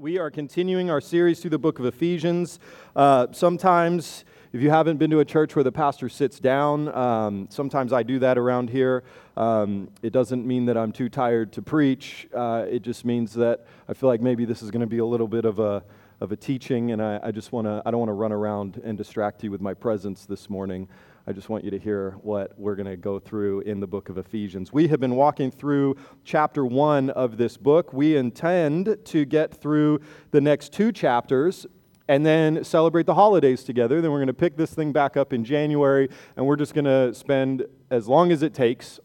We are continuing our series through the book of Ephesians. Uh, sometimes, if you haven't been to a church where the pastor sits down, um, sometimes I do that around here. Um, it doesn't mean that I'm too tired to preach. Uh, it just means that I feel like maybe this is going to be a little bit of a of a teaching, and I, I just want to I don't want to run around and distract you with my presence this morning. I just want you to hear what we're going to go through in the book of Ephesians. We have been walking through chapter one of this book. We intend to get through the next two chapters and then celebrate the holidays together. Then we're going to pick this thing back up in January, and we're just going to spend as long as it takes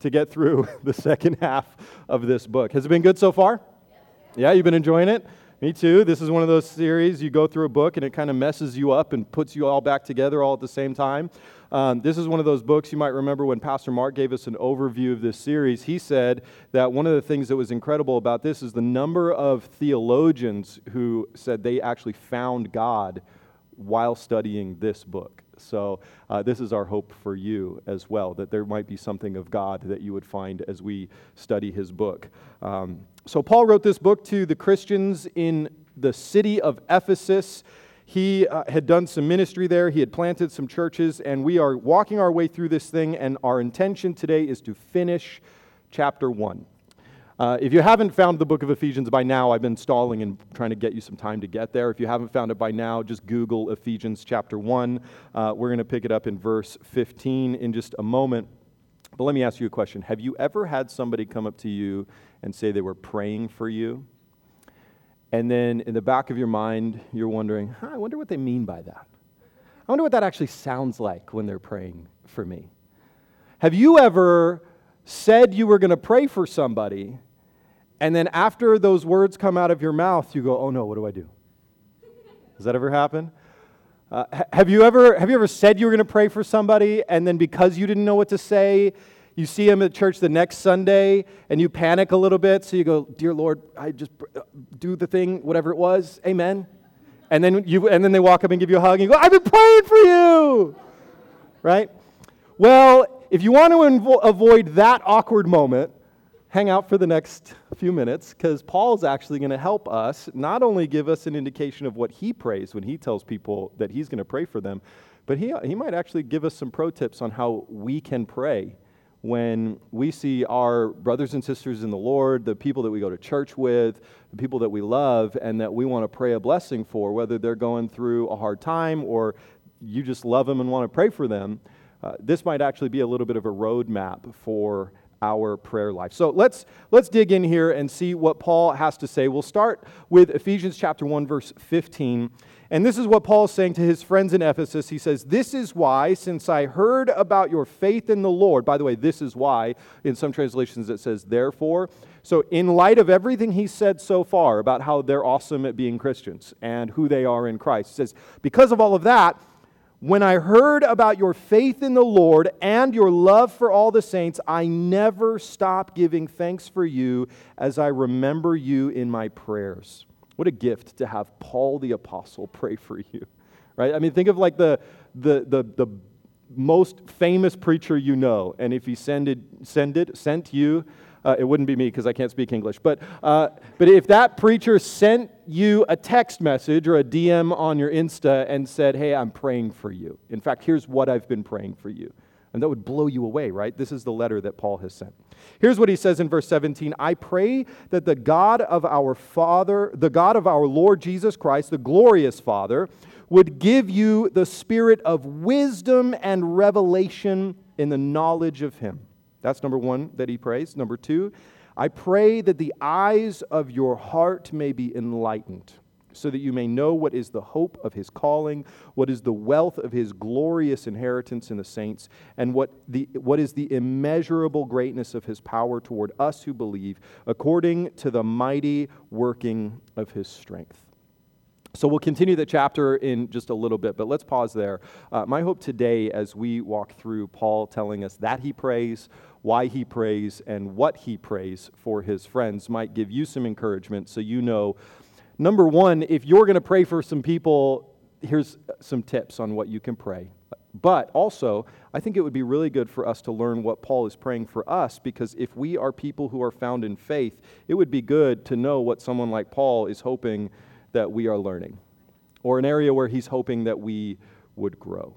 to get through the second half of this book. Has it been good so far? Yeah, you've been enjoying it? Me too. This is one of those series you go through a book and it kind of messes you up and puts you all back together all at the same time. Um, this is one of those books you might remember when Pastor Mark gave us an overview of this series. He said that one of the things that was incredible about this is the number of theologians who said they actually found God while studying this book. So, uh, this is our hope for you as well, that there might be something of God that you would find as we study his book. Um, so, Paul wrote this book to the Christians in the city of Ephesus. He uh, had done some ministry there, he had planted some churches, and we are walking our way through this thing, and our intention today is to finish chapter 1. Uh, if you haven't found the book of Ephesians by now, I've been stalling and trying to get you some time to get there. If you haven't found it by now, just Google Ephesians chapter 1. Uh, we're going to pick it up in verse 15 in just a moment. But let me ask you a question Have you ever had somebody come up to you and say they were praying for you? And then in the back of your mind, you're wondering, huh, I wonder what they mean by that. I wonder what that actually sounds like when they're praying for me. Have you ever said you were going to pray for somebody, and then after those words come out of your mouth, you go, oh no, what do I do? Has that ever happened? Uh, have, you ever, have you ever said you were going to pray for somebody, and then because you didn't know what to say, you see him at church the next Sunday and you panic a little bit. So you go, Dear Lord, I just uh, do the thing, whatever it was. Amen. And then, you, and then they walk up and give you a hug and you go, I've been praying for you. Right? Well, if you want to invo- avoid that awkward moment, hang out for the next few minutes because Paul's actually going to help us not only give us an indication of what he prays when he tells people that he's going to pray for them, but he, he might actually give us some pro tips on how we can pray when we see our brothers and sisters in the Lord, the people that we go to church with, the people that we love, and that we want to pray a blessing for, whether they're going through a hard time or you just love them and want to pray for them, uh, this might actually be a little bit of a roadmap for our prayer life. So let's let's dig in here and see what Paul has to say. We'll start with Ephesians chapter 1 verse 15 and this is what Paul is saying to his friends in Ephesus. He says, This is why, since I heard about your faith in the Lord, by the way, this is why, in some translations it says, therefore. So, in light of everything he said so far about how they're awesome at being Christians and who they are in Christ, he says, Because of all of that, when I heard about your faith in the Lord and your love for all the saints, I never stop giving thanks for you as I remember you in my prayers. What a gift to have Paul the Apostle pray for you, right? I mean, think of like the, the, the, the most famous preacher you know, and if he sended, sended, sent you, uh, it wouldn't be me because I can't speak English. But, uh, but if that preacher sent you a text message or a DM on your Insta and said, Hey, I'm praying for you. In fact, here's what I've been praying for you. And that would blow you away, right? This is the letter that Paul has sent. Here's what he says in verse 17 I pray that the God of our Father, the God of our Lord Jesus Christ, the glorious Father, would give you the spirit of wisdom and revelation in the knowledge of him. That's number one that he prays. Number two, I pray that the eyes of your heart may be enlightened so that you may know what is the hope of his calling, what is the wealth of his glorious inheritance in the saints, and what, the, what is the immeasurable greatness of his power toward us who believe, according to the mighty working of his strength. So we'll continue the chapter in just a little bit, but let's pause there. Uh, my hope today, as we walk through Paul telling us that he prays, why he prays, and what he prays for his friends, might give you some encouragement so you know Number one, if you're going to pray for some people, here's some tips on what you can pray. But also, I think it would be really good for us to learn what Paul is praying for us because if we are people who are found in faith, it would be good to know what someone like Paul is hoping that we are learning or an area where he's hoping that we would grow.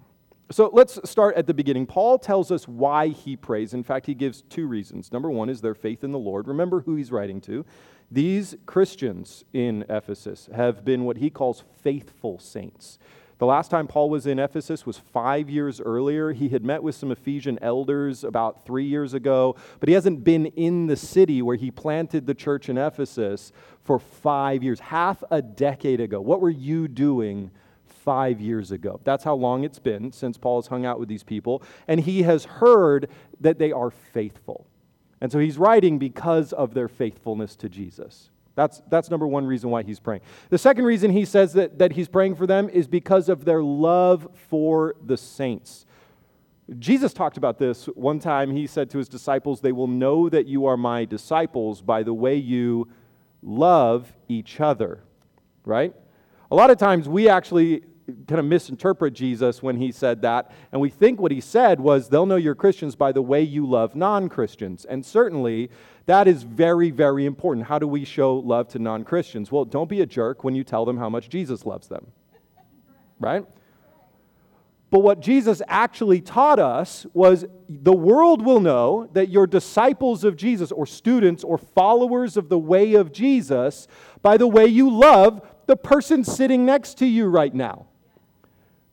So let's start at the beginning. Paul tells us why he prays. In fact, he gives two reasons. Number one is their faith in the Lord. Remember who he's writing to. These Christians in Ephesus have been what he calls faithful saints. The last time Paul was in Ephesus was five years earlier. He had met with some Ephesian elders about three years ago, but he hasn't been in the city where he planted the church in Ephesus for five years, half a decade ago. What were you doing five years ago? That's how long it's been since Paul has hung out with these people, and he has heard that they are faithful. And so he's writing because of their faithfulness to Jesus. That's, that's number one reason why he's praying. The second reason he says that, that he's praying for them is because of their love for the saints. Jesus talked about this one time. He said to his disciples, They will know that you are my disciples by the way you love each other, right? A lot of times we actually kind of misinterpret Jesus when he said that. And we think what he said was, they'll know you're Christians by the way you love non Christians. And certainly that is very, very important. How do we show love to non Christians? Well, don't be a jerk when you tell them how much Jesus loves them, right? But what Jesus actually taught us was the world will know that you're disciples of Jesus or students or followers of the way of Jesus by the way you love the person sitting next to you right now.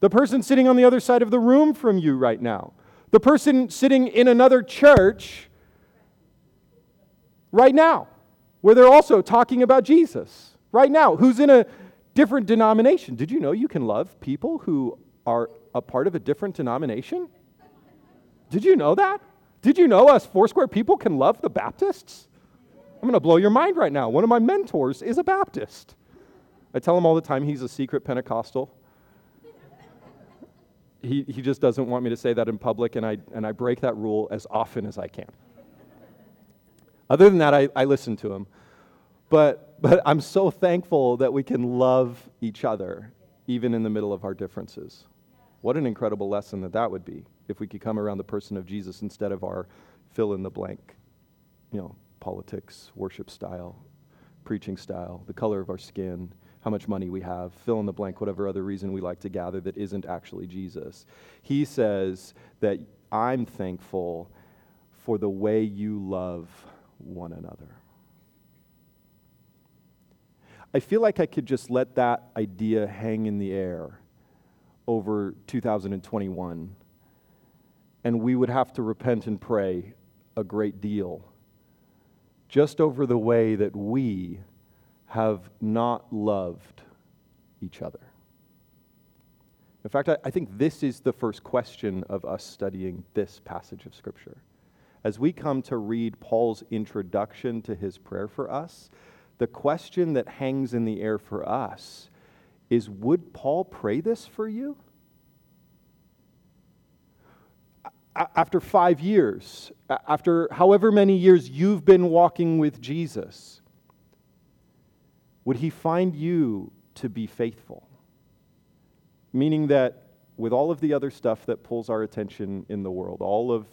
The person sitting on the other side of the room from you right now. The person sitting in another church right now, where they're also talking about Jesus right now, who's in a different denomination. Did you know you can love people who are a part of a different denomination? Did you know that? Did you know us Foursquare people can love the Baptists? I'm going to blow your mind right now. One of my mentors is a Baptist. I tell him all the time he's a secret Pentecostal he, he just doesn't want me to say that in public, and I, and I break that rule as often as I can. Other than that, I, I listen to him. But, but I'm so thankful that we can love each other, even in the middle of our differences. What an incredible lesson that that would be if we could come around the person of Jesus instead of our fill in the blank, you know, politics, worship style, preaching style, the color of our skin, how much money we have, fill in the blank, whatever other reason we like to gather that isn't actually Jesus. He says that I'm thankful for the way you love one another. I feel like I could just let that idea hang in the air over 2021, and we would have to repent and pray a great deal just over the way that we have not loved each other? In fact, I, I, think this is the first question of us studying this passage of Scripture. As we come to read Paul's introduction to his prayer for us, the question that hangs in the air for us is Would Paul pray this for you? After five years, after however many years you've been walking with Jesus, would he find you to be faithful? Meaning that with all of the other stuff that pulls our attention in the world, all of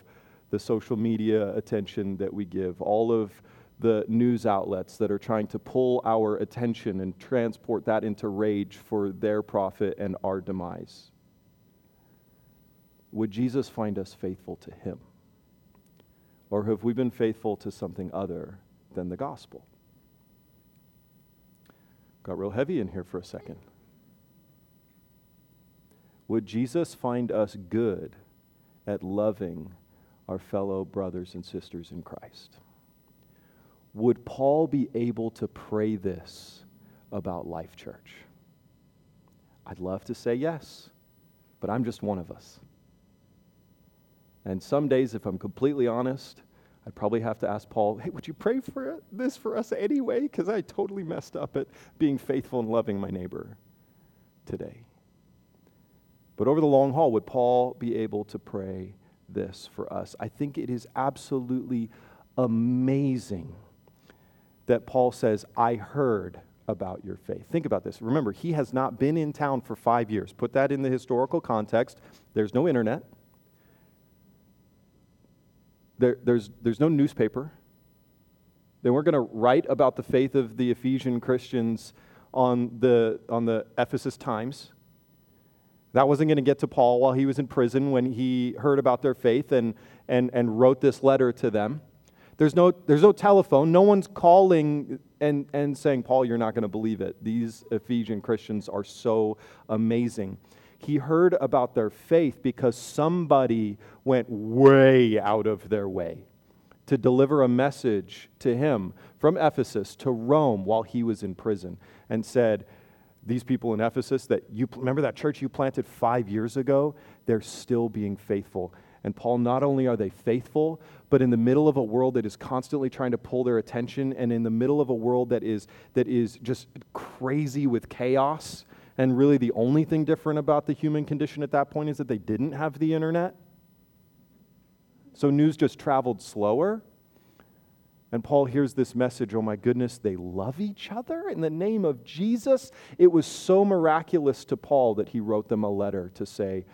the social media attention that we give, all of the news outlets that are trying to pull our attention and transport that into rage for their profit and our demise. Would Jesus find us faithful to him? Or have we been faithful to something other than the gospel? Got real heavy in here for a second. Would Jesus find us good at loving our fellow brothers and sisters in Christ? Would Paul be able to pray this about Life Church? I'd love to say yes, but I'm just one of us. And some days, if I'm completely honest, I'd probably have to ask Paul, hey, would you pray for this for us anyway? Because I totally messed up at being faithful and loving my neighbor today. But over the long haul, would Paul be able to pray this for us? I think it is absolutely amazing that Paul says, I heard about your faith. Think about this. Remember, he has not been in town for five years. Put that in the historical context. There's no internet, there, there's, there's no newspaper. They weren't going to write about the faith of the Ephesian Christians on the, on the Ephesus Times. That wasn't going to get to Paul while he was in prison when he heard about their faith and, and, and wrote this letter to them. There's no, there's no telephone. No one's calling and, and saying, Paul, you're not going to believe it. These Ephesian Christians are so amazing. He heard about their faith because somebody went way out of their way to deliver a message to him from Ephesus to Rome while he was in prison and said, These people in Ephesus that you remember that church you planted five years ago, they're still being faithful. And Paul, not only are they faithful, but in the middle of a world that is constantly trying to pull their attention, and in the middle of a world that is, that is just crazy with chaos, and really the only thing different about the human condition at that point is that they didn't have the internet. So news just traveled slower. And Paul hears this message oh my goodness, they love each other in the name of Jesus. It was so miraculous to Paul that he wrote them a letter to say,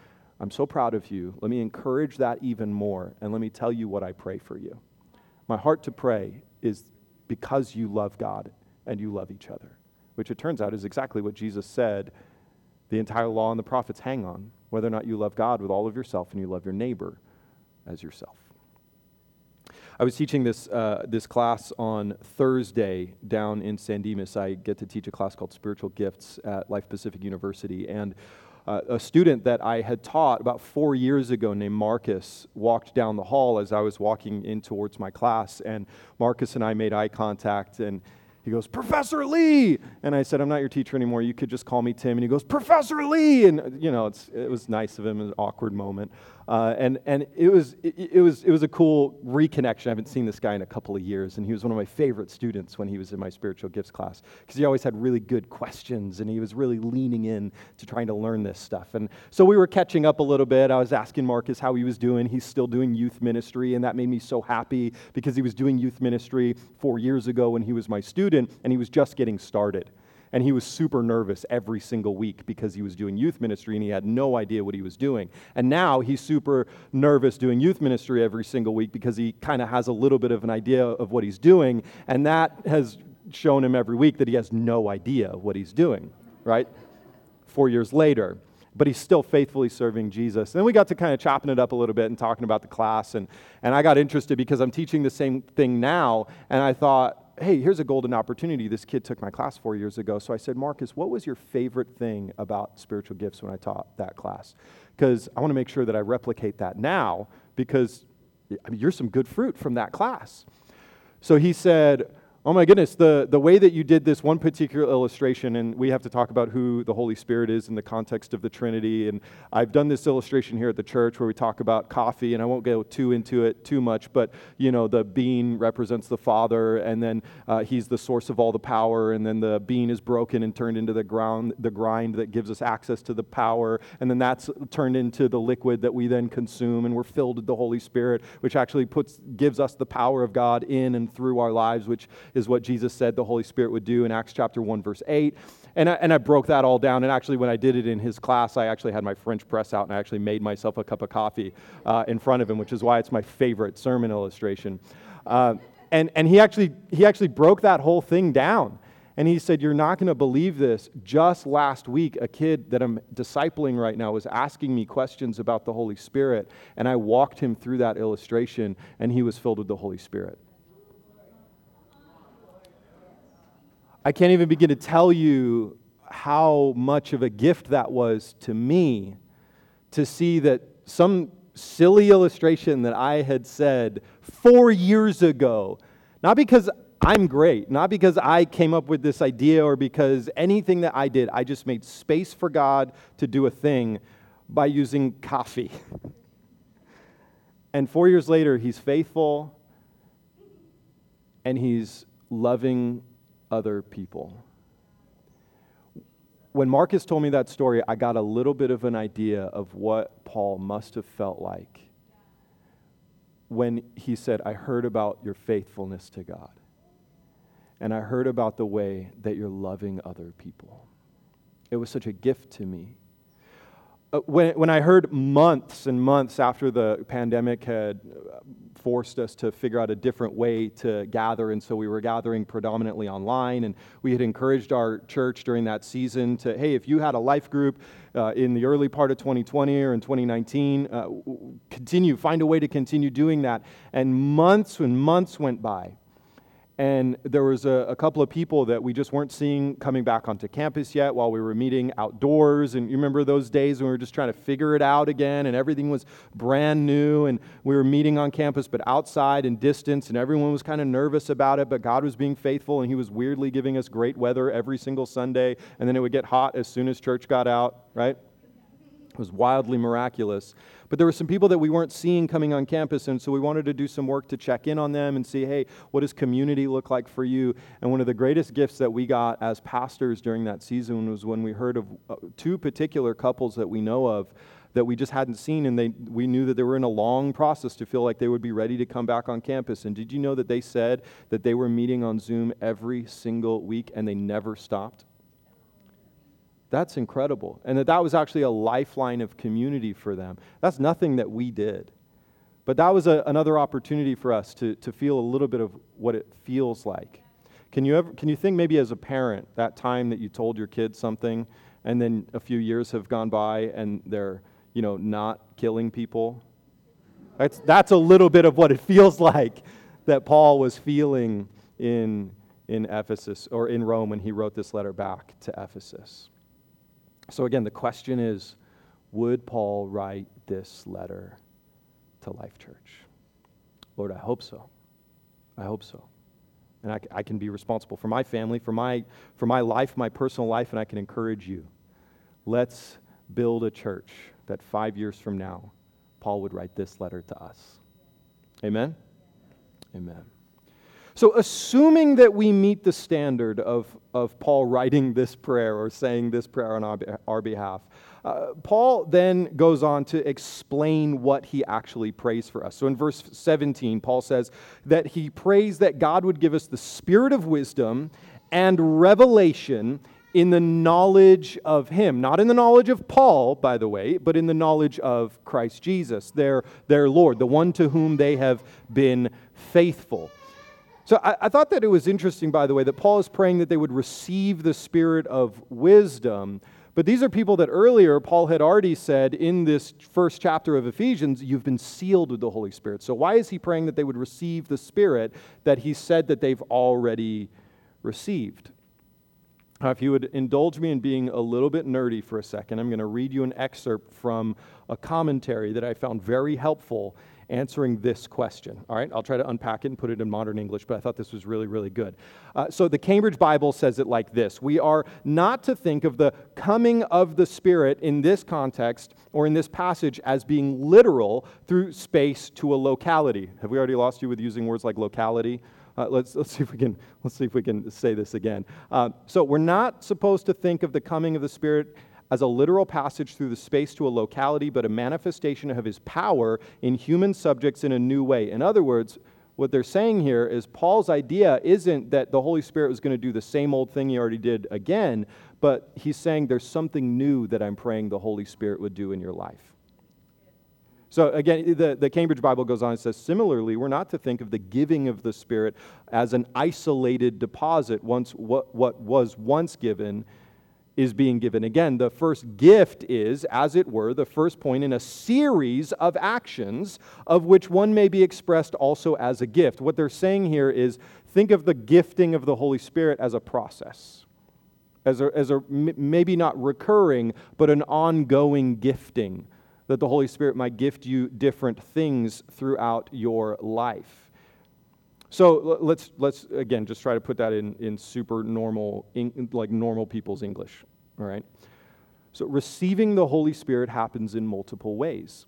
I'm so proud of you. Let me encourage that even more, and let me tell you what I pray for you. My heart to pray is because you love God and you love each other, which it turns out is exactly what Jesus said the entire law and the prophets hang on whether or not you love God with all of yourself and you love your neighbor as yourself. I was teaching this, uh, this class on Thursday down in San Dimas. I get to teach a class called Spiritual Gifts at Life Pacific University. And uh, a student that I had taught about four years ago named Marcus walked down the hall as I was walking in towards my class. And Marcus and I made eye contact. And he goes, Professor Lee. And I said, I'm not your teacher anymore. You could just call me Tim. And he goes, Professor Lee. And, you know, it was nice of him, an awkward moment. Uh, and and it, was, it, it, was, it was a cool reconnection. I haven't seen this guy in a couple of years. And he was one of my favorite students when he was in my spiritual gifts class because he always had really good questions and he was really leaning in to trying to learn this stuff. And so we were catching up a little bit. I was asking Marcus how he was doing. He's still doing youth ministry. And that made me so happy because he was doing youth ministry four years ago when he was my student and he was just getting started. And he was super nervous every single week because he was doing youth ministry and he had no idea what he was doing. And now he's super nervous doing youth ministry every single week because he kind of has a little bit of an idea of what he's doing. And that has shown him every week that he has no idea what he's doing, right? Four years later but he's still faithfully serving Jesus. And then we got to kind of chopping it up a little bit and talking about the class. And, and I got interested because I'm teaching the same thing now. And I thought, hey, here's a golden opportunity. This kid took my class four years ago. So I said, Marcus, what was your favorite thing about spiritual gifts when I taught that class? Because I want to make sure that I replicate that now because I mean, you're some good fruit from that class. So he said, Oh my goodness, the, the way that you did this one particular illustration, and we have to talk about who the Holy Spirit is in the context of the Trinity. And I've done this illustration here at the church where we talk about coffee, and I won't go too into it too much, but you know, the bean represents the Father, and then uh, He's the source of all the power, and then the bean is broken and turned into the ground, the grind that gives us access to the power, and then that's turned into the liquid that we then consume, and we're filled with the Holy Spirit, which actually puts gives us the power of God in and through our lives, which is what Jesus said the Holy Spirit would do in Acts chapter 1, verse 8. And I, and I broke that all down. And actually, when I did it in his class, I actually had my French press out and I actually made myself a cup of coffee uh, in front of him, which is why it's my favorite sermon illustration. Uh, and and he, actually, he actually broke that whole thing down. And he said, You're not going to believe this. Just last week, a kid that I'm discipling right now was asking me questions about the Holy Spirit. And I walked him through that illustration, and he was filled with the Holy Spirit. I can't even begin to tell you how much of a gift that was to me to see that some silly illustration that I had said four years ago, not because I'm great, not because I came up with this idea or because anything that I did, I just made space for God to do a thing by using coffee. and four years later, he's faithful and he's loving other people. When Marcus told me that story, I got a little bit of an idea of what Paul must have felt like when he said, I heard about your faithfulness to God. and I heard about the way that you're loving other people. It was such a gift to me. Uh, when, when I heard months and months after the pandemic had uh, forced us to figure out a different way to gather, and so we were gathering predominantly online, and we had encouraged our church during that season to, hey, if you had a life group uh, in the early part of 2020 or in 2019, uh, continue, find a way to continue doing that. And months and months went by and there was a, a, couple of people that we just weren't seeing coming back onto campus yet while we were meeting outdoors. And you remember those days when we were just trying to figure it out again and everything was brand new and we were meeting on campus but outside and distance and everyone was kind of nervous about it, but God was being faithful and He was weirdly giving us great weather every single Sunday. And then it would get hot as soon as church got out, right? Was wildly miraculous. But there were some people that we weren't seeing coming on campus, and so we wanted to do some work to check in on them and see, hey, what does community look like for you? And one of the greatest gifts that we got as pastors during that season was when we heard of uh, two particular couples that we know of that we just hadn't seen, and they, we knew that they were in a long process to feel like they would be ready to come back on campus. And did you know that they said that they were meeting on Zoom every single week and they never stopped? That's incredible. And that that was actually a lifeline of community for them. That's nothing that we did. But that was a, another opportunity for us to, to feel a little bit of what it feels like. Can you, ever, can you think maybe as a parent, that time that you told your kids something, and then a few years have gone by and they're, you know, not killing people? That's, that's a little bit of what it feels like that Paul was feeling in, in Ephesus or in Rome when he wrote this letter back to Ephesus. So, again, the question is would Paul write this letter to Life Church? Lord, I hope so. I hope so. And I, I, can be responsible for my family, for my, for my life, my personal life, and I can encourage you. Let's build a church that five years from now, Paul would write this letter to us. Amen? Amen. So, assuming that we meet the standard of, of Paul writing this prayer or saying this prayer on our, our behalf, uh, Paul then goes on to explain what he actually prays for us. So, in verse 17, Paul says that he prays that God would give us the spirit of wisdom and revelation in the knowledge of him. Not in the knowledge of Paul, by the way, but in the knowledge of Christ Jesus, their, their Lord, the one to whom they have been faithful. So I, I, thought that it was interesting, by the way, that Paul is praying that they would receive the spirit of wisdom. But these are people that earlier Paul had already said in this first chapter of Ephesians, you've been sealed with the Holy Spirit. So why is he praying that they would receive the Spirit that he said that they've already received? Uh, if you would indulge me in being a little bit nerdy for a second, I'm going to read you an excerpt from a commentary that I found very helpful answering this question. All right, I'll try to unpack it and put it in modern English, but I thought this was really, really good. Uh, so the Cambridge Bible says it like this We are not to think of the coming of the Spirit in this context or in this passage as being literal through space to a locality. Have we already lost you with using words like locality? Uh, let's, let's, see if we can, let's see if we can say this again. Uh, so, we're not supposed to think of the coming of the Spirit as a literal passage through the space to a locality, but a manifestation of his power in human subjects in a new way. In other words, what they're saying here is Paul's idea isn't that the Holy Spirit was going to do the same old thing he already did again, but he's saying there's something new that I'm praying the Holy Spirit would do in your life. So, again, the, the Cambridge Bible goes on and says, similarly, we're not to think of the giving of the Spirit as an isolated deposit, once what, what was once given is being given. Again, the first gift is, as it were, the first point in a series of actions of which one may be expressed also as a gift. What they're saying here is think of the gifting of the Holy Spirit as a process, as a, as a maybe not recurring, but an ongoing gifting, that the Holy Spirit might gift you different things throughout your life. So let's, let's again just try to put that in, in super normal, in, like normal people's English. All right? So receiving the Holy Spirit happens in multiple ways.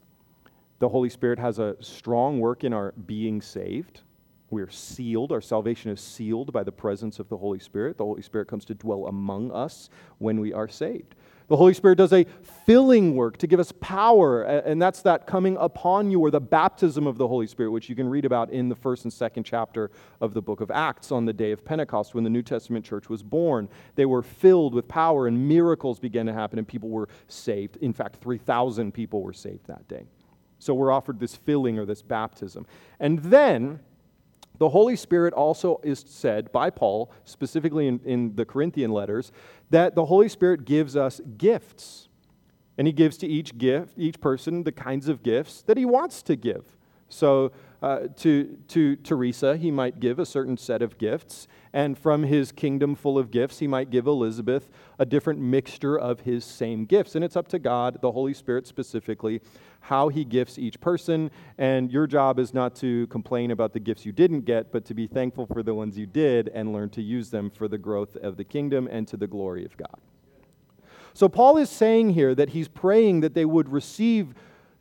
The Holy Spirit has a strong work in our being saved. We are sealed. Our salvation is sealed by the presence of the Holy Spirit. The Holy Spirit comes to dwell among us when we are saved. The Holy Spirit does a filling work to give us power, and that's that coming upon you, or the baptism of the Holy Spirit, which you can read about in the first and second chapter of the book of Acts on the day of Pentecost when the New Testament church was born. They were filled with power, and miracles began to happen, and people were saved. In fact, 3,000 people were saved that day. So we're offered this filling or this baptism. And then, the Holy Spirit also is said by Paul, specifically in, in the Corinthian letters, that the Holy Spirit gives us gifts. And he gives to each gift, each person, the kinds of gifts that he wants to give. So uh, to, to Teresa, he might give a certain set of gifts. And from his kingdom full of gifts, he might give Elizabeth a different mixture of his same gifts. And it's up to God, the Holy Spirit specifically, how he gifts each person. And your job is not to complain about the gifts you didn't get, but to be thankful for the ones you did and learn to use them for the growth of the kingdom and to the glory of God. So, Paul is saying here that he's praying that they would receive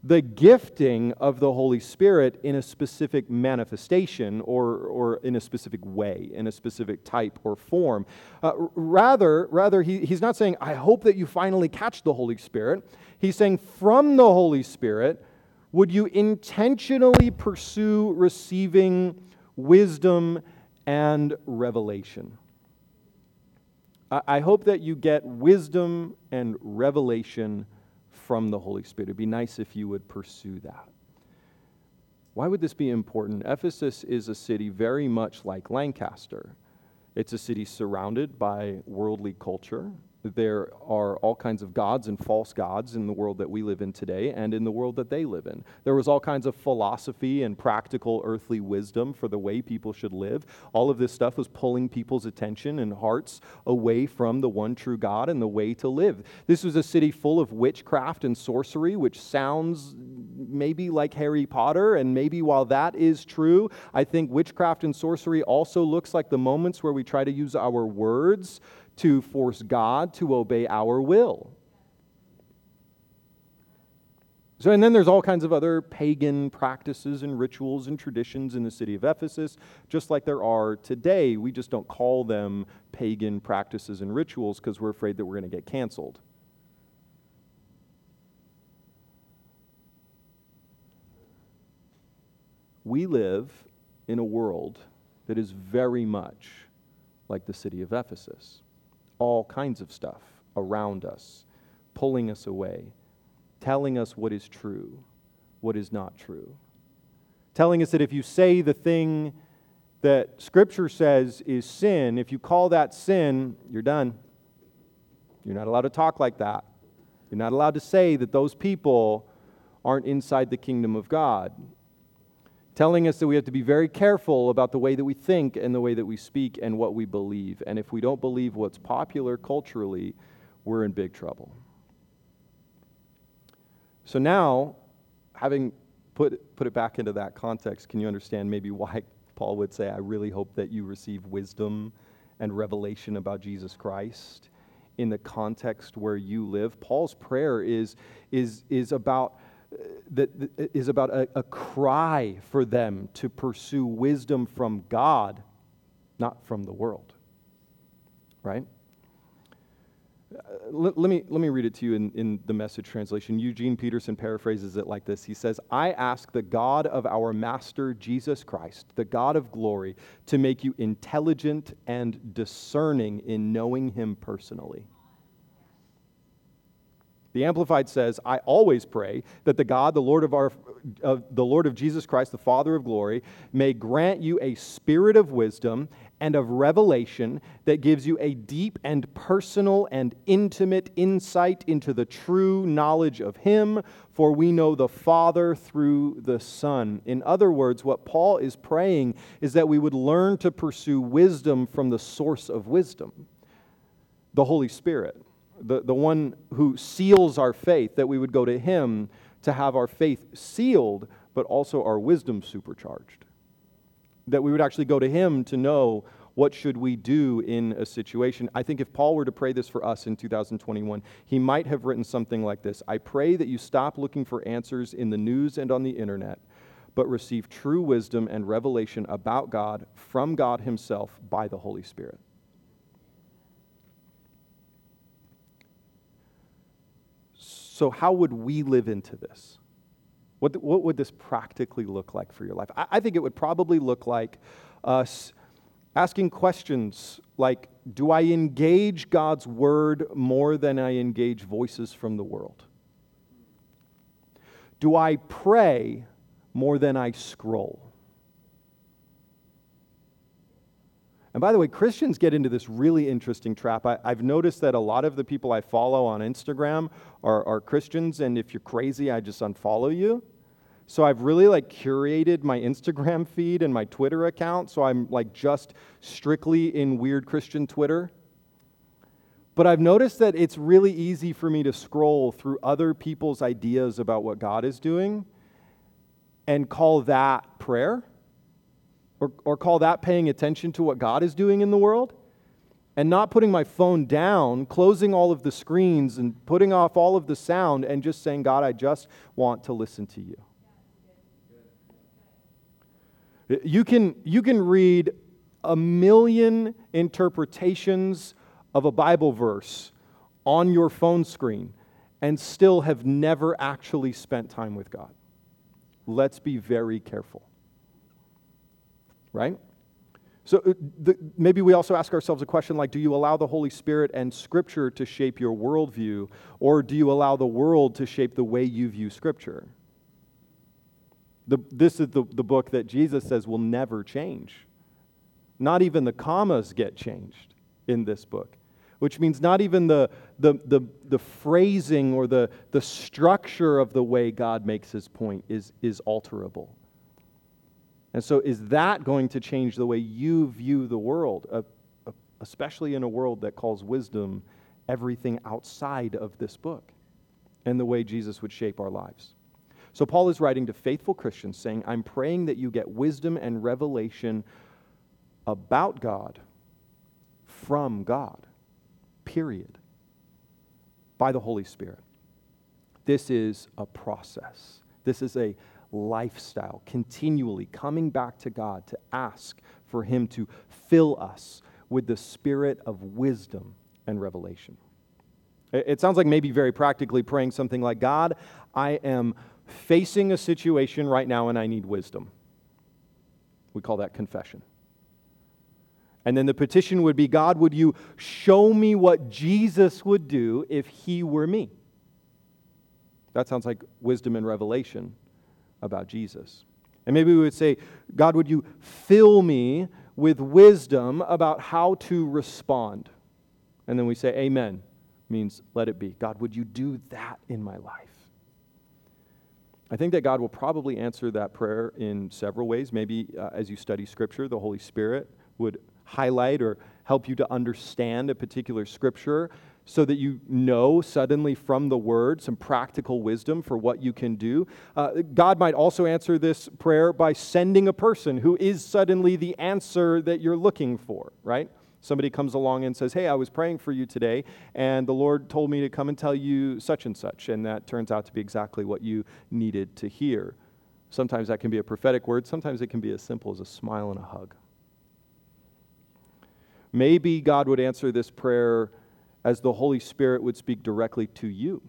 the gifting of the Holy Spirit in a specific manifestation or, or in a specific way, in a specific type or form. Uh, rather, rather he, he's not saying, I hope that you finally catch the Holy Spirit. He's saying, from the Holy Spirit, would you intentionally pursue receiving wisdom and revelation? I, hope that you get wisdom and revelation from the Holy Spirit. It'd be nice if you would pursue that. Why would this be important? Ephesus is a city very much like Lancaster. It's a city surrounded by worldly culture. There are all kinds of gods and false gods in the world that we live in today and in the world that they live in. There was all kinds of philosophy and practical earthly wisdom for the way people should live. All of this stuff was pulling people's attention and hearts away from the one true God and the way to live. This was a city full of witchcraft and sorcery, which sounds maybe like Harry Potter. And maybe while that is true, I think witchcraft and sorcery also looks like the moments where we try to use our words to force God to obey our will. So, and then there's all kinds of other pagan practices and rituals and traditions in the city of Ephesus, just like there are today. We just don't call them pagan practices and rituals because we're afraid that we're going to get canceled. We live in a world that is very much like the city of Ephesus all kinds of stuff around us, pulling us away, telling us what is true, what is not true, telling us that if you say the thing that Scripture says is sin, if you call that sin, you're done. You're not allowed to talk like that. You're not allowed to say that those people aren't inside the kingdom of God telling us that we have to be very careful about the way that we think and the way that we speak and what we believe. And if we don't believe what's popular culturally, we're in big trouble. So now, having put, put it back into that context, can you understand maybe why Paul would say, I really hope that you receive wisdom and revelation about Jesus Christ in the context where you live? Paul's prayer is, is, is about that is about a, a cry for them to pursue wisdom from God, not from the world. Right? Uh, let, let, me, let me read it to you in, in the message translation. Eugene Peterson paraphrases it like this He says, I ask the God of our Master Jesus Christ, the God of glory, to make you intelligent and discerning in knowing Him personally. The Amplified says, I always pray that the God, the Lord of our the Lord of Jesus Christ, the Father of glory, may grant you a spirit of wisdom and of revelation that gives you a deep and personal and intimate insight into the true knowledge of Him, for we know the Father through the Son. In other words, what Paul is praying is that we would learn to pursue wisdom from the source of wisdom, the Holy Spirit the, the one who seals our faith, that we would go to him to have our faith sealed, but also our wisdom supercharged. That we would actually go to him to know what should we do in a situation. I think if Paul were to pray this for us in 2021, he might have written something like this I pray that you stop looking for answers in the news and on the internet, but receive true wisdom and revelation about God from God Himself by the Holy Spirit. So, how would we live into this? What, what would this practically look like for your life? I, I think it would probably look like us asking questions like Do I engage God's word more than I engage voices from the world? Do I pray more than I scroll? And by the way, Christians get into this really interesting trap. I, have noticed that a lot of the people I follow on Instagram are, are Christians, and if you're crazy, I just unfollow you. So I've really like curated my Instagram feed and my Twitter account, so I'm like just strictly in weird Christian Twitter. But I've noticed that it's really easy for me to scroll through other people's ideas about what God is doing and call that prayer or, or call that paying attention to what God is doing in the world and not putting my phone down, closing all of the screens and putting off all of the sound and just saying, God, I just want to listen to you. You can, you can read a million interpretations of a Bible verse on your phone screen and still have never actually spent time with God. Let's be very careful. Right? So uh, the, maybe we also ask ourselves a question like Do you allow the Holy Spirit and Scripture to shape your worldview, or do you allow the world to shape the way you view Scripture? The, this is the, the book that Jesus says will never change. Not even the commas get changed in this book which means not even the, the, the, the phrasing or the, the structure of the way God makes his point is, is alterable. And so, is that going to change the way you view the world, uh, uh, especially in a world that calls wisdom everything outside of this book and the way Jesus would shape our lives? So, Paul is writing to faithful Christians saying, I'm praying that you get wisdom and revelation about God from God period, by the Holy Spirit. This is a process. This is a lifestyle, continually coming back to God to ask for Him to fill us with the spirit of wisdom and revelation. It sounds like maybe very practically praying something like God, I am facing a situation right now and I need wisdom. We call that confession. And then the petition would be God, would you show me what Jesus would do if he were me? That sounds like wisdom and revelation about Jesus. And maybe we would say, God, would you fill me with wisdom about how to respond? And then we say, Amen, means let it be. God, would you do that in my life? I think that God will probably answer that prayer in several ways. Maybe uh, as you study Scripture, the Holy Spirit would highlight or help you to understand a particular scripture so that you know suddenly from the word some practical wisdom for what you can do. Uh, God might also answer this prayer by sending a person who is suddenly the answer that you're looking for, right? Somebody comes along and says, Hey, I was praying for you today, and the Lord told me to come and tell you such and such. And that turns out to be exactly what you needed to hear. Sometimes that can be a prophetic word, sometimes it can be as simple as a smile and a hug. Maybe God would answer this prayer as the Holy Spirit would speak directly to you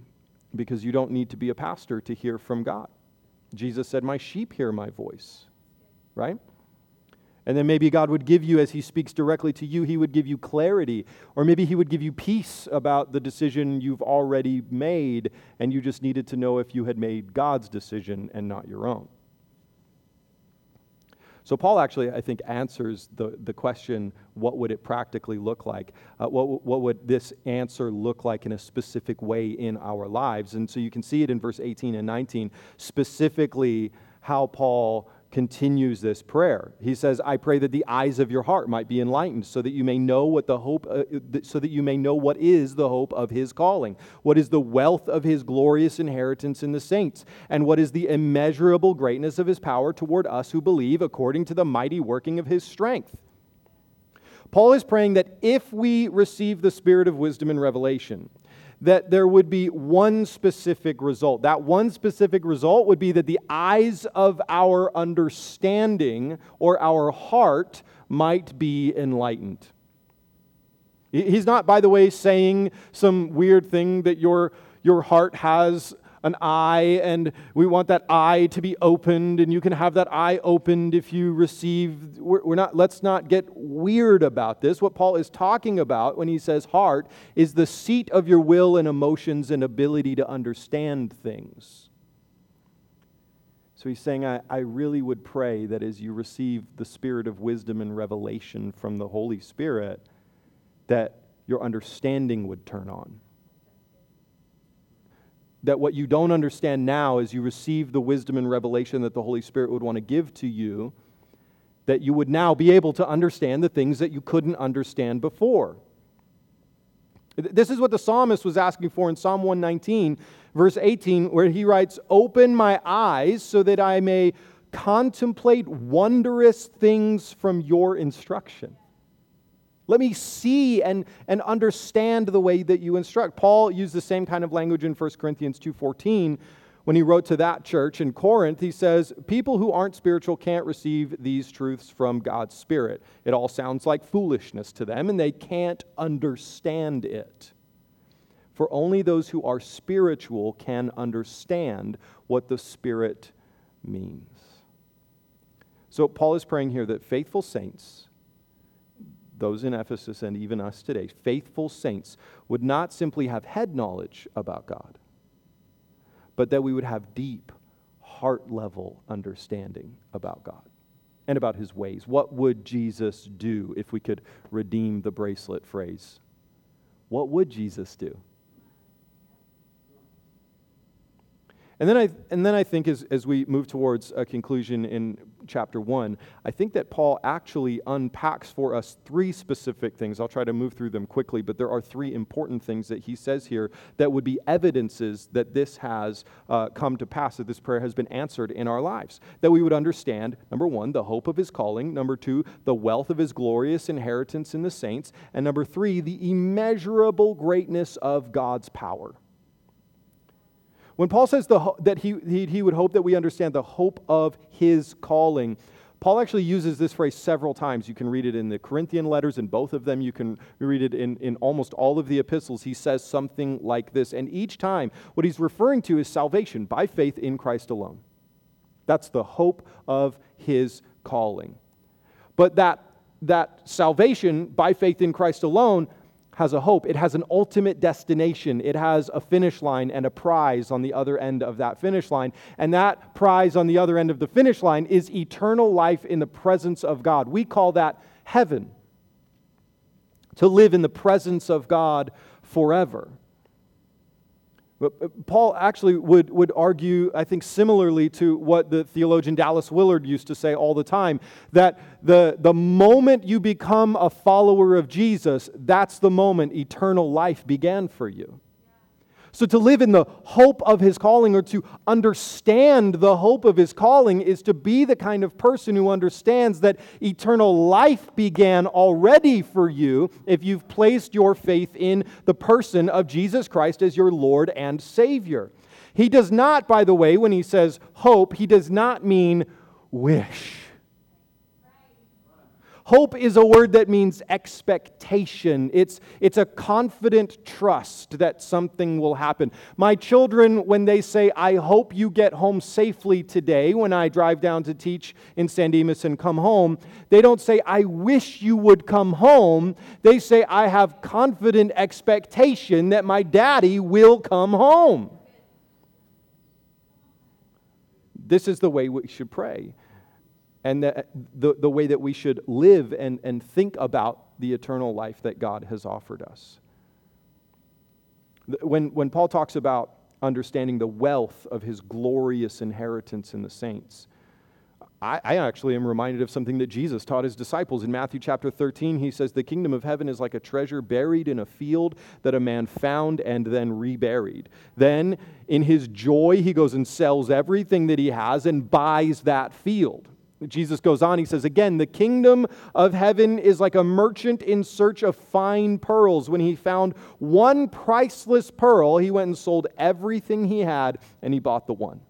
because you don't need to be a pastor to hear from God. Jesus said, My sheep hear my voice, right? And then maybe God would give you, as He speaks directly to you, He would give you clarity. Or maybe He would give you peace about the decision you've already made, and you just needed to know if you had made God's decision and not your own. So, Paul actually, I think, answers the, the question what would it practically look like? Uh, what, what would this answer look like in a specific way in our lives? And so you can see it in verse 18 and 19, specifically how Paul continues this prayer. He says, I pray that the eyes of your heart might be enlightened so that you may know what the hope uh, so that you may know what is the hope of his calling, what is the wealth of his glorious inheritance in the saints, and what is the immeasurable greatness of his power toward us who believe according to the mighty working of his strength. Paul is praying that if we receive the spirit of wisdom and revelation, that there would be one specific result. That one specific result would be that the eyes of our understanding or our heart might be enlightened. He's not, by the way, saying some weird thing that your, your heart has an eye and we want that eye to be opened and you can have that eye opened if you receive we're, we're, not let's not get weird about this what paul is talking about when he says heart is the seat of your will and emotions and ability to understand things so he's saying I, I really would pray that as you receive the spirit of wisdom and revelation from the holy spirit that your understanding would turn on. That what you don't understand now, as you receive the wisdom and revelation that the Holy Spirit would want to give to you, that you would now be able to understand the things that you couldn't understand before. This is what the psalmist was asking for in Psalm 119, verse 18, where he writes, Open my eyes so that I may contemplate wondrous things from your instruction. Let me see and, and understand the way that you instruct. Paul used the same kind of language in 1 Corinthians 2.14 when he wrote to that church in Corinth. He says, people who aren't spiritual can't receive these truths from God's Spirit. It all sounds like foolishness to them, and they can't understand it. For only those who are spiritual can understand what the Spirit means. So Paul is praying here that faithful saints those in Ephesus and even us today, faithful saints, would not simply have head knowledge about God, but that we would have deep, heart level understanding about God and about his ways. What would Jesus do if we could redeem the bracelet phrase? What would Jesus do? And then I, and then I think as, as we move towards a conclusion in chapter 1, I think that Paul actually unpacks for us three specific things. I'll try to move through them quickly, but there are three important things that he says here that would be evidences that this has uh, come to pass, that this prayer has been answered in our lives. That we would understand, number one, the hope of his calling, number two, the wealth of his glorious inheritance in the saints, and number three, the immeasurable greatness of God's power. When Paul says the, that he, he, he would hope that we understand the hope of his calling, Paul actually uses this phrase several times. You can read it in the Corinthian letters, in both of them. You can read it in, in almost all of the epistles. He says something like this. And each time, what he's referring to is salvation by faith in Christ alone. That's the hope of his calling. But that, that salvation by faith in Christ alone has a hope. It has an ultimate destination. It has a finish line and a prize on the other end of that finish line. And that prize on the other end of the finish line is eternal life in the presence of God. We call that heaven. To live in the presence of God forever. But uh, Paul actually would, would argue, I think, similarly to what the theologian Dallas Willard used to say all the time that the, the moment you become a follower of Jesus, that's the moment eternal life began for you. So, to live in the hope of his calling or to understand the hope of his calling is to be the kind of person who understands that eternal life began already for you if you've placed your faith in the person of Jesus Christ as your Lord and Savior. He does not, by the way, when he says hope, he does not mean wish. Hope is a word that means expectation. It's, it's a confident trust that something will happen. My children, when they say, I hope you get home safely today, when I drive down to teach in San Dimas and come home, they don't say, I wish you would come home. They say, I have confident expectation that my daddy will come home. This is the way we should pray and the, the, the way that we should live and, and think about the eternal life that God has offered us. When, when Paul talks about understanding the wealth of his glorious inheritance in the saints, I, I, actually am reminded of something that Jesus taught his disciples. In Matthew chapter 13, he says, The kingdom of heaven is like a treasure buried in a field that a man found and then reburied. Then, in his joy, he goes and sells everything that he has and buys that field. Jesus goes on, he says, Again, the kingdom of heaven is like a merchant in search of fine pearls. When he found one priceless pearl, he went and sold everything he had and he bought the one.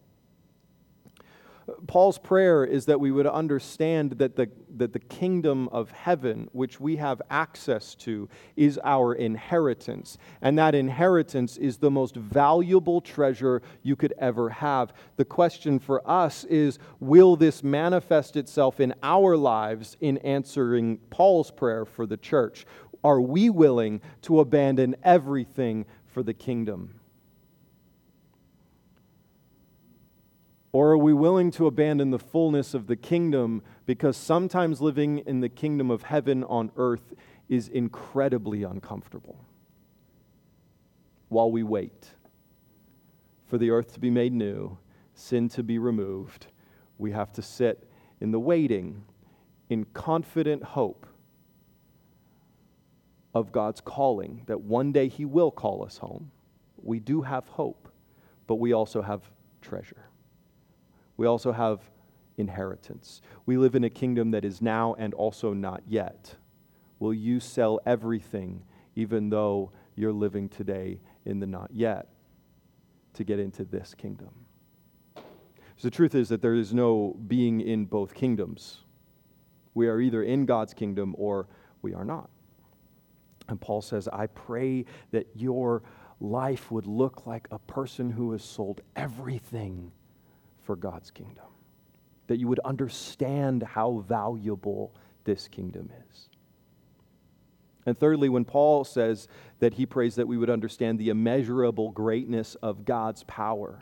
Paul's prayer is that we would understand that the, that the kingdom of heaven, which we have access to, is our inheritance. And that inheritance is the most valuable treasure you could ever have. The question for us is will this manifest itself in our lives in answering Paul's prayer for the church? Are we willing to abandon everything for the kingdom? Or are we willing to abandon the fullness of the kingdom because sometimes living in the kingdom of heaven on earth is incredibly uncomfortable? While we wait for the earth to be made new, sin to be removed, we have to sit in the waiting in confident hope of God's calling, that one day He will call us home. We do have hope, but we also have treasure we also have inheritance. We live in a kingdom that is now and also not yet. Will you sell everything, even though you're living today in the not yet, to get into this kingdom? So the truth is that there is no being in both kingdoms. We are either in God's kingdom or we are not. And Paul says, I pray that your life would look like a person who has sold everything for God's kingdom. That you would understand how valuable this kingdom is. And thirdly, when Paul says that he prays that we would understand the immeasurable greatness of God's power,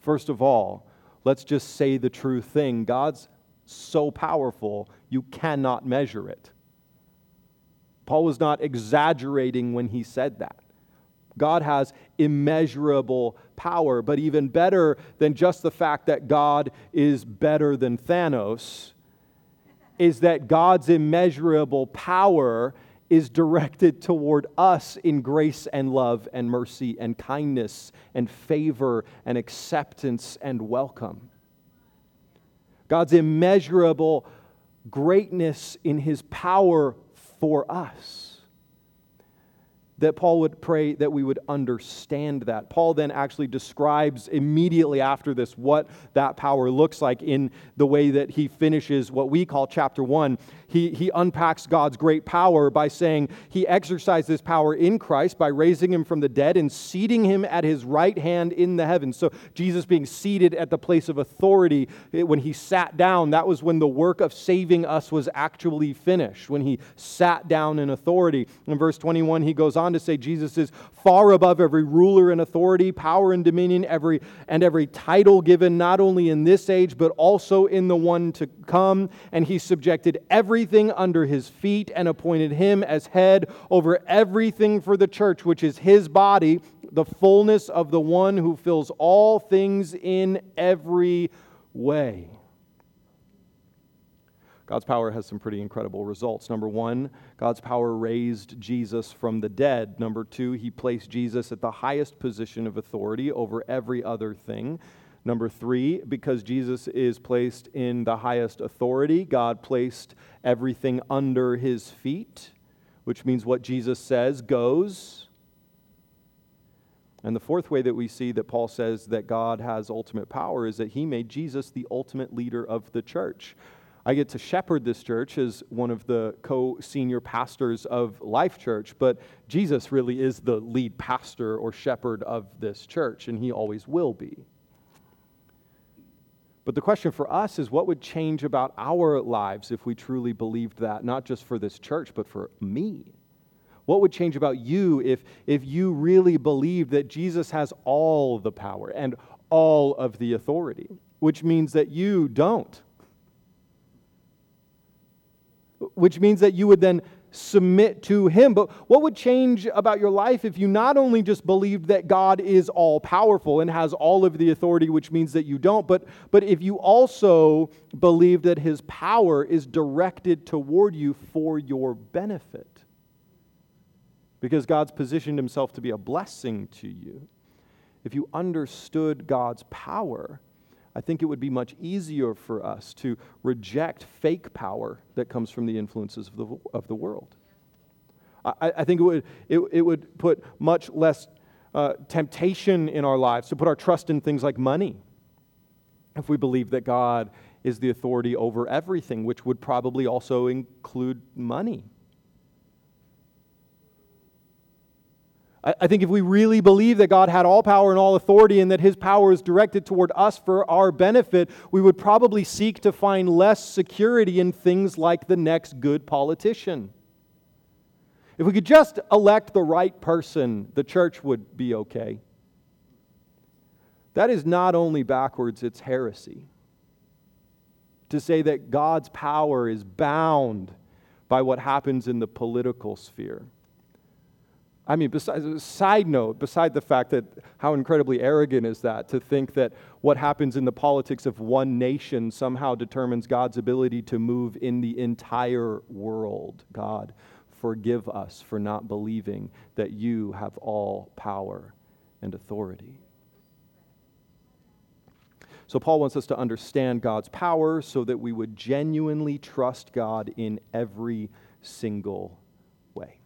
first of all, let's just say the true thing God's so powerful, you cannot measure it. Paul was not exaggerating when he said that. God has immeasurable power. But even better than just the fact that God is better than Thanos is that God's immeasurable power is directed toward us in grace and love and mercy and kindness and favor and acceptance and welcome. God's immeasurable greatness in his power for us that Paul would pray that we would understand that. Paul then actually describes immediately after this what that power looks like in the way that he finishes what we call chapter one. He, he unpacks God's great power by saying he exercised this power in Christ by raising him from the dead and seating him at his right hand in the heavens. So, Jesus being seated at the place of authority, when he sat down, that was when the work of saving us was actually finished, when he sat down in authority. In verse 21, he goes on to say Jesus is far above every ruler and authority, power and dominion, every and every title given not only in this age but also in the one to come, and he subjected everything under his feet and appointed him as head over everything for the church, which is his body, the fullness of the one who fills all things in every way. God's power has some pretty incredible results. Number one, God's power raised Jesus from the dead. Number two, he placed Jesus at the highest position of authority over every other thing. Number three, because Jesus is placed in the highest authority, God placed everything under his feet, which means what Jesus says goes. And the fourth way that we see that Paul says that God has ultimate power is that he made Jesus the ultimate leader of the church. I get to shepherd this church as one of the co senior pastors of Life Church, but Jesus really is the lead pastor or shepherd of this church, and he always will be. But the question for us is what would change about our lives if we truly believed that, not just for this church, but for me? What would change about you if, if you really believed that Jesus has all the power and all of the authority, which means that you don't? Which means that you would then submit to Him. But what would change about your life if you not only just believed that God is all powerful and has all of the authority, which means that you don't, but, but if you also believe that His power is directed toward you for your benefit? Because God's positioned Himself to be a blessing to you. If you understood God's power, I think it would be much easier for us to reject fake power that comes from the influences of the, of the world. I, I think it would, it, it would put much less uh, temptation in our lives to put our trust in things like money if we believe that God is the authority over everything, which would probably also include money. I think if we really believe that God had all power and all authority and that his power is directed toward us for our benefit, we would probably seek to find less security in things like the next good politician. If we could just elect the right person, the church would be okay. That is not only backwards, it's heresy. To say that God's power is bound by what happens in the political sphere. I mean, besides, side note, beside the fact that how incredibly arrogant is that to think that what happens in the politics of one nation somehow determines God's ability to move in the entire world. God, forgive us for not believing that you have all power and authority. So, Paul wants us to understand God's power so that we would genuinely trust God in every single way.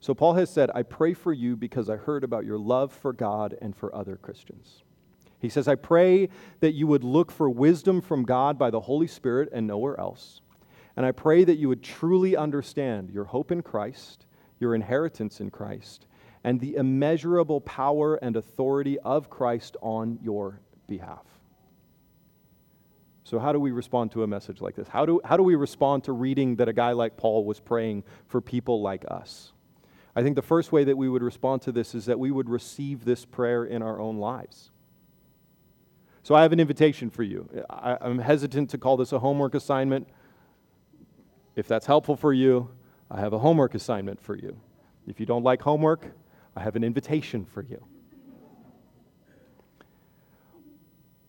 So, Paul has said, I pray for you because I heard about your love for God and for other Christians. He says, I pray that you would look for wisdom from God by the Holy Spirit and nowhere else. And I pray that you would truly understand your hope in Christ, your inheritance in Christ, and the immeasurable power and authority of Christ on your behalf. So, how do we respond to a message like this? How do, how do we respond to reading that a guy like Paul was praying for people like us? I think the first way that we would respond to this is that we would receive this prayer in our own lives. So, I have an invitation for you. I, I'm hesitant to call this a homework assignment if that's helpful for you, I have a homework assignment for you. If you don't like homework, I have an invitation for you.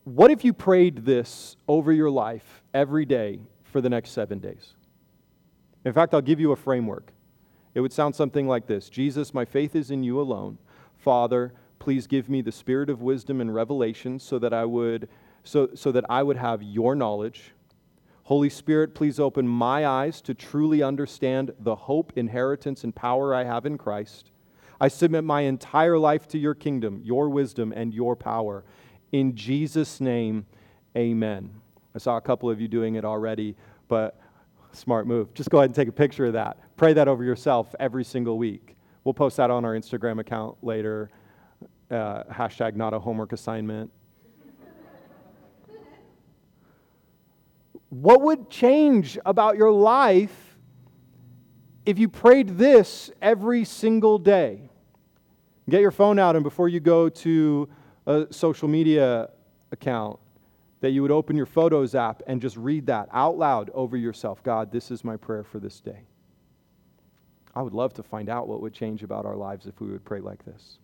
What if you prayed this over your life every day for the next seven days? In fact, I'll give you a framework. It would sound something like this Jesus, my faith is in you alone. Father, please give me the spirit of wisdom and revelation so that I would, so, so that I would have your knowledge Holy Spirit, please open my eyes to truly understand the hope, inheritance, and power I have in Christ. I submit my entire life to your kingdom, your wisdom, and your power. In Jesus' name, amen. I saw a couple of you doing it already, but smart move. Just go ahead and take a picture of that. Pray that over yourself every single week. We'll post that on our Instagram account later. Uh, hashtag not a homework assignment. What would change about your life if you prayed this every single day? Get your phone out, and before you go to a social media account, that you would open your Photos app and just read that out loud over yourself God, this is my prayer for this day. I would love to find out what would change about our lives if we would pray like this.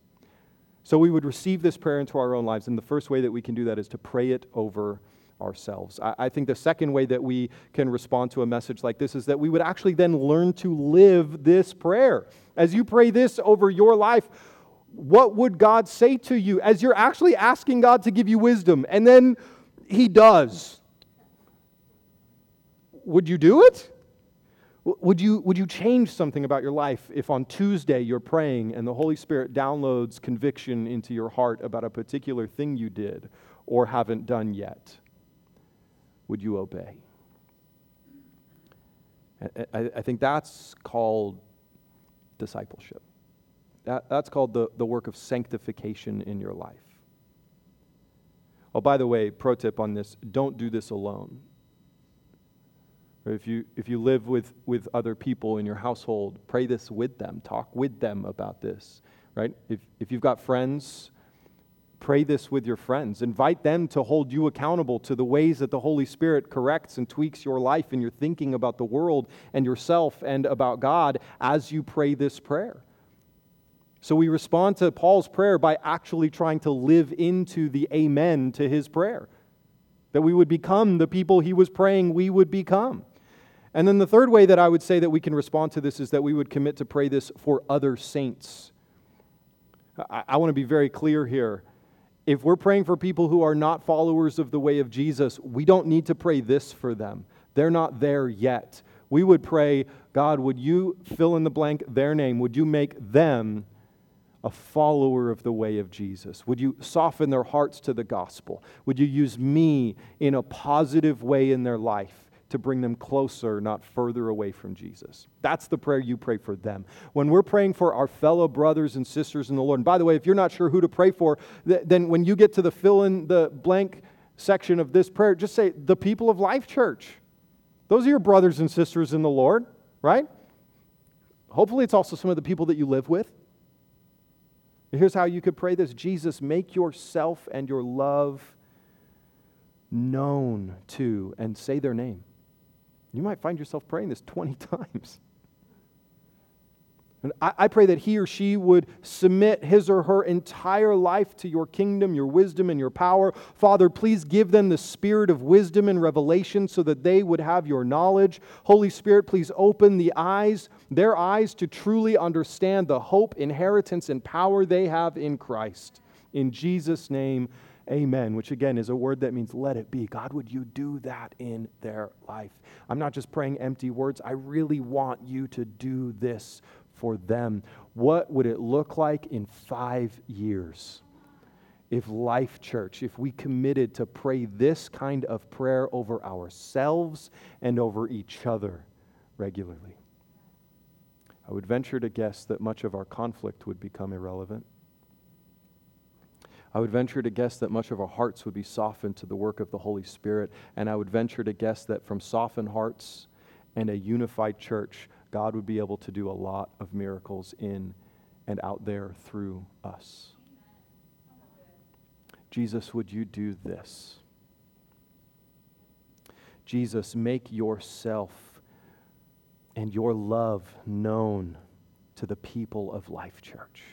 So we would receive this prayer into our own lives, and the first way that we can do that is to pray it over ourselves. I, I, think the second way that we can respond to a message like this is that we would actually then learn to live this prayer. As you pray this over your life, what would God say to you as you're actually asking God to give you wisdom? And then He does. Would you do it? Would you, would you change something about your life if on Tuesday you're praying and the Holy Spirit downloads conviction into your heart about a particular thing you did or haven't done yet? would you obey? I, I think that's called discipleship. That, that's called the, the work of sanctification in your life. Oh, by the way, pro tip on this don't do this alone. If you, if you live with, with other people in your household, pray this with them, talk with them about this, right? If, if you've got friends Pray this with your friends. Invite them to hold you accountable to the ways that the Holy Spirit corrects and tweaks your life and your thinking about the world and yourself and about God as you pray this prayer. So we respond to Paul's prayer by actually trying to live into the amen to his prayer. That we would become the people he was praying we would become. And then the third way that I would say that we can respond to this is that we would commit to pray this for other saints. I, I want to be very clear here if we're praying for people who are not followers of the way of Jesus, we don't need to pray this for them. They're not there yet. We would pray, God, would you fill in the blank their name? Would you make them a follower of the way of Jesus? Would you soften their hearts to the gospel? Would you use me in a positive way in their life? to bring them closer, not further away from Jesus. That's the prayer you pray for them. When we're praying for our fellow brothers and sisters in the Lord, and by the way, if you're not sure who to pray for, then when you get to the fill in the blank section of this prayer, just say, the people of Life Church. Those are your brothers and sisters in the Lord, right? Hopefully, it's also some of the people that you live with. Here's how you could pray this Jesus, make yourself and your love known to, and say their name. You might find yourself praying this 20 times. And I, I, pray that he or she would submit his or her entire life to your kingdom, your wisdom, and your power. Father, please give them the spirit of wisdom and revelation so that they would have your knowledge. Holy Spirit, please open the eyes, their eyes, to truly understand the hope, inheritance, and power they have in Christ. In Jesus' name, amen, which again is a word that means let it be. God, would you do that in their life? I'm not just praying empty words. I really want you to do this for them. What would it look like in five years? If Life Church, if we committed to pray this kind of prayer over ourselves and over each other regularly, I would venture to guess that much of our conflict would become irrelevant. I would venture to guess that much of our hearts would be softened to the work of the Holy Spirit. And I would venture to guess that from softened hearts and a unified church, God would be able to do a lot of miracles in and out there through us. Jesus, would you do this? Jesus, make yourself and your love known to the people of Life Church.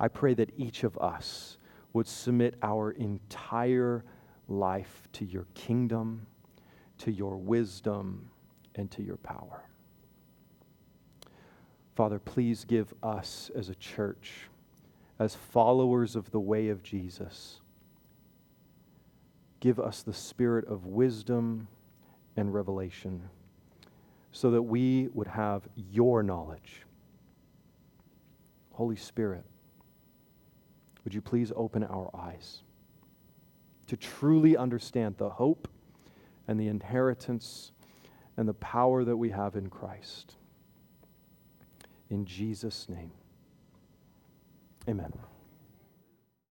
I pray that each of us would submit our entire life to your kingdom, to your wisdom, and to your power. Father, please give us as a church, as followers of the way of Jesus, give us the spirit of wisdom and revelation so that we would have your knowledge. Holy Spirit, would you please open our eyes to truly understand the hope and the inheritance and the power that we have in Christ. In Jesus' name, amen.